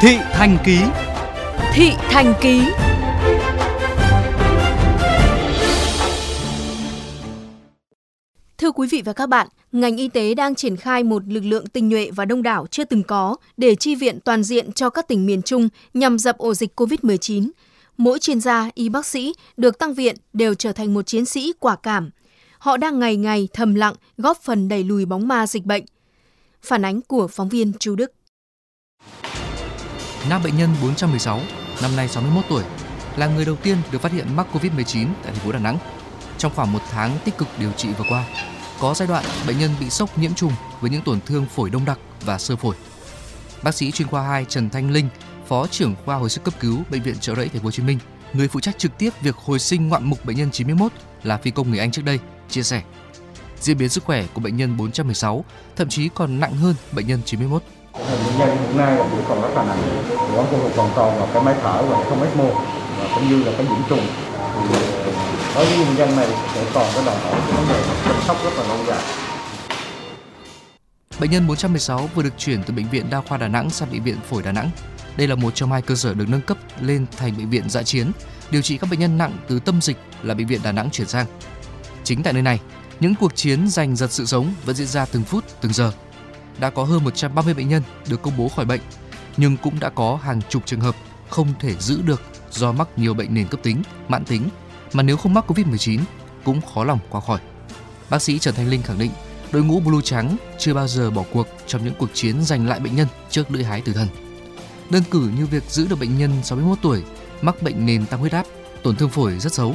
Thị Thành Ký Thị Thành Ký Thưa quý vị và các bạn, ngành y tế đang triển khai một lực lượng tinh nhuệ và đông đảo chưa từng có để chi viện toàn diện cho các tỉnh miền Trung nhằm dập ổ dịch COVID-19. Mỗi chuyên gia, y bác sĩ được tăng viện đều trở thành một chiến sĩ quả cảm. Họ đang ngày ngày thầm lặng góp phần đẩy lùi bóng ma dịch bệnh. Phản ánh của phóng viên Chu Đức. Nam bệnh nhân 416, năm nay 61 tuổi, là người đầu tiên được phát hiện mắc COVID-19 tại thành phố Đà Nẵng. Trong khoảng một tháng tích cực điều trị vừa qua, có giai đoạn bệnh nhân bị sốc nhiễm trùng với những tổn thương phổi đông đặc và sơ phổi. Bác sĩ chuyên khoa 2 Trần Thanh Linh, Phó trưởng khoa hồi sức cấp cứu bệnh viện Trợ Rẫy Thành phố Hồ Chí Minh, người phụ trách trực tiếp việc hồi sinh ngoạn mục bệnh nhân 91 là phi công người Anh trước đây, chia sẻ. Diễn biến sức khỏe của bệnh nhân 416 thậm chí còn nặng hơn bệnh nhân 91. Bệnh nhân hiện nay là chỉ còn rất là nặng, vẫn khu vực vòng tròn và cái máy thở và không ECMO và cũng như là cái nhiễm trùng. Thì ờ, đối với bệnh nhân này sẽ còn cái đòi hỏi cái vấn đề chăm sóc rất là lâu dài. Bệnh nhân 416 vừa được chuyển từ bệnh viện Đa khoa Đà Nẵng sang bệnh viện Phổi Đà Nẵng. Đây là một trong hai cơ sở được nâng cấp lên thành bệnh viện dã chiến, điều trị các bệnh nhân nặng từ tâm dịch là bệnh viện Đà Nẵng chuyển sang. Chính tại nơi này, những cuộc chiến giành giật sự sống vẫn diễn ra từng phút, từng giờ. Đã có hơn 130 bệnh nhân được công bố khỏi bệnh, nhưng cũng đã có hàng chục trường hợp không thể giữ được do mắc nhiều bệnh nền cấp tính, mãn tính mà nếu không mắc Covid-19 cũng khó lòng qua khỏi. Bác sĩ Trần Thanh Linh khẳng định đội ngũ Blue trắng chưa bao giờ bỏ cuộc trong những cuộc chiến giành lại bệnh nhân trước lưỡi hái tử thần. Đơn cử như việc giữ được bệnh nhân 61 tuổi mắc bệnh nền tăng huyết áp, tổn thương phổi rất xấu.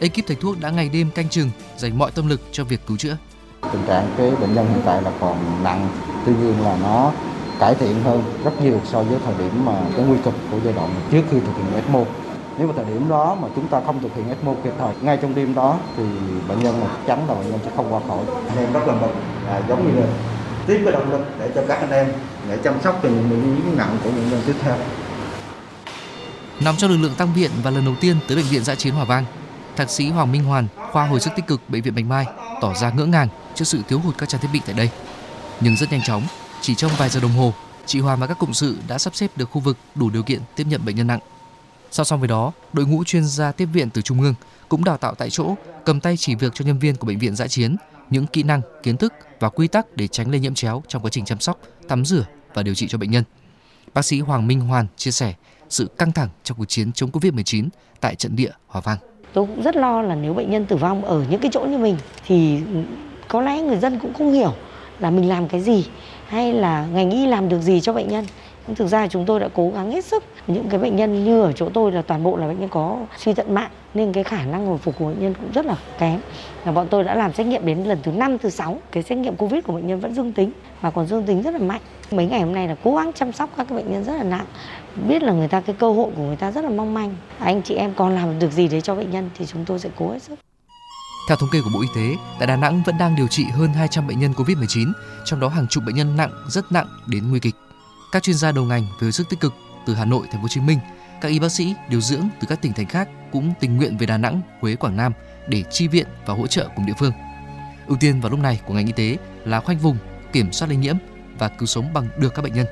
Ekip thầy thuốc đã ngày đêm canh chừng dành mọi tâm lực cho việc cứu chữa. Tình trạng cái bệnh nhân hiện tại là còn nặng, tuy nhiên là nó cải thiện hơn rất nhiều so với thời điểm mà cái nguy kịch của giai đoạn trước khi thực hiện ECMO. Nếu mà thời điểm đó mà chúng ta không thực hiện ECMO kịp thời ngay trong đêm đó thì bệnh nhân chắc chắn là bệnh nhân sẽ không qua khỏi. Anh em rất là mừng, à, giống như là tiếp cái động lực để cho các anh em để chăm sóc cho những bệnh nhân nặng của bệnh nhân tiếp theo. Nằm trong lực lượng tăng viện và lần đầu tiên tới bệnh viện dã chiến Hòa Vang, thạc sĩ Hoàng Minh Hoàn, khoa hồi sức tích cực bệnh viện Bạch Mai tỏ ra ngỡ ngàng trước sự thiếu hụt các trang thiết bị tại đây. Nhưng rất nhanh chóng, chỉ trong vài giờ đồng hồ, chị Hòa và các cộng sự đã sắp xếp được khu vực đủ điều kiện tiếp nhận bệnh nhân nặng. Song song với đó, đội ngũ chuyên gia tiếp viện từ trung ương cũng đào tạo tại chỗ, cầm tay chỉ việc cho nhân viên của bệnh viện dã chiến những kỹ năng, kiến thức và quy tắc để tránh lây nhiễm chéo trong quá trình chăm sóc, tắm rửa và điều trị cho bệnh nhân. Bác sĩ Hoàng Minh Hoàn chia sẻ sự căng thẳng trong cuộc chiến chống Covid-19 tại trận địa Hòa Vang. Tôi cũng rất lo là nếu bệnh nhân tử vong ở những cái chỗ như mình thì có lẽ người dân cũng không hiểu là mình làm cái gì hay là ngành y làm được gì cho bệnh nhân. Nhưng thực ra chúng tôi đã cố gắng hết sức. Những cái bệnh nhân như ở chỗ tôi là toàn bộ là bệnh nhân có suy thận mạng nên cái khả năng hồi phục của bệnh nhân cũng rất là kém. Và bọn tôi đã làm xét nghiệm đến lần thứ năm, thứ sáu Cái xét nghiệm Covid của bệnh nhân vẫn dương tính và còn dương tính rất là mạnh. Mấy ngày hôm nay là cố gắng chăm sóc các cái bệnh nhân rất là nặng. Biết là người ta cái cơ hội của người ta rất là mong manh. Anh chị em còn làm được gì đấy cho bệnh nhân thì chúng tôi sẽ cố hết sức. Theo thống kê của Bộ Y tế, tại Đà Nẵng vẫn đang điều trị hơn 200 bệnh nhân COVID-19, trong đó hàng chục bệnh nhân nặng, rất nặng đến nguy kịch. Các chuyên gia đầu ngành về hồi sức tích cực từ Hà Nội, Thành phố Hồ Chí Minh, các y bác sĩ điều dưỡng từ các tỉnh thành khác cũng tình nguyện về Đà Nẵng, Huế, Quảng Nam để chi viện và hỗ trợ cùng địa phương. Ưu tiên vào lúc này của ngành y tế là khoanh vùng, kiểm soát lây nhiễm và cứu sống bằng được các bệnh nhân.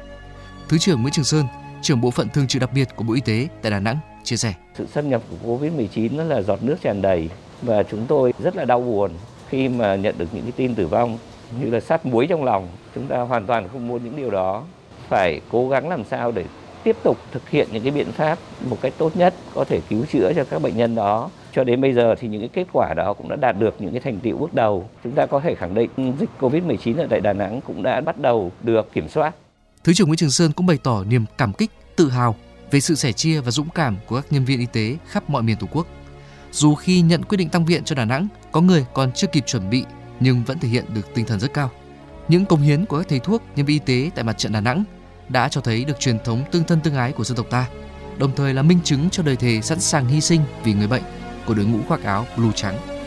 Thứ trưởng Nguyễn Trường Sơn, trưởng bộ phận thường trực đặc biệt của Bộ Y tế tại Đà Nẵng chia sẻ. Sự xâm nhập của Covid-19 nó là giọt nước tràn đầy và chúng tôi rất là đau buồn khi mà nhận được những cái tin tử vong như là sát muối trong lòng. Chúng ta hoàn toàn không muốn những điều đó. Phải cố gắng làm sao để tiếp tục thực hiện những cái biện pháp một cách tốt nhất có thể cứu chữa cho các bệnh nhân đó. Cho đến bây giờ thì những cái kết quả đó cũng đã đạt được những cái thành tiệu bước đầu. Chúng ta có thể khẳng định dịch Covid-19 ở tại Đà Nẵng cũng đã bắt đầu được kiểm soát. Thứ trưởng Nguyễn Trường Sơn cũng bày tỏ niềm cảm kích, tự hào về sự sẻ chia và dũng cảm của các nhân viên y tế khắp mọi miền Tổ quốc. Dù khi nhận quyết định tăng viện cho Đà Nẵng, có người còn chưa kịp chuẩn bị nhưng vẫn thể hiện được tinh thần rất cao. Những công hiến của các thầy thuốc, nhân viên y tế tại mặt trận Đà Nẵng đã cho thấy được truyền thống tương thân tương ái của dân tộc ta, đồng thời là minh chứng cho đời thề sẵn sàng hy sinh vì người bệnh của đội ngũ khoác áo blue trắng.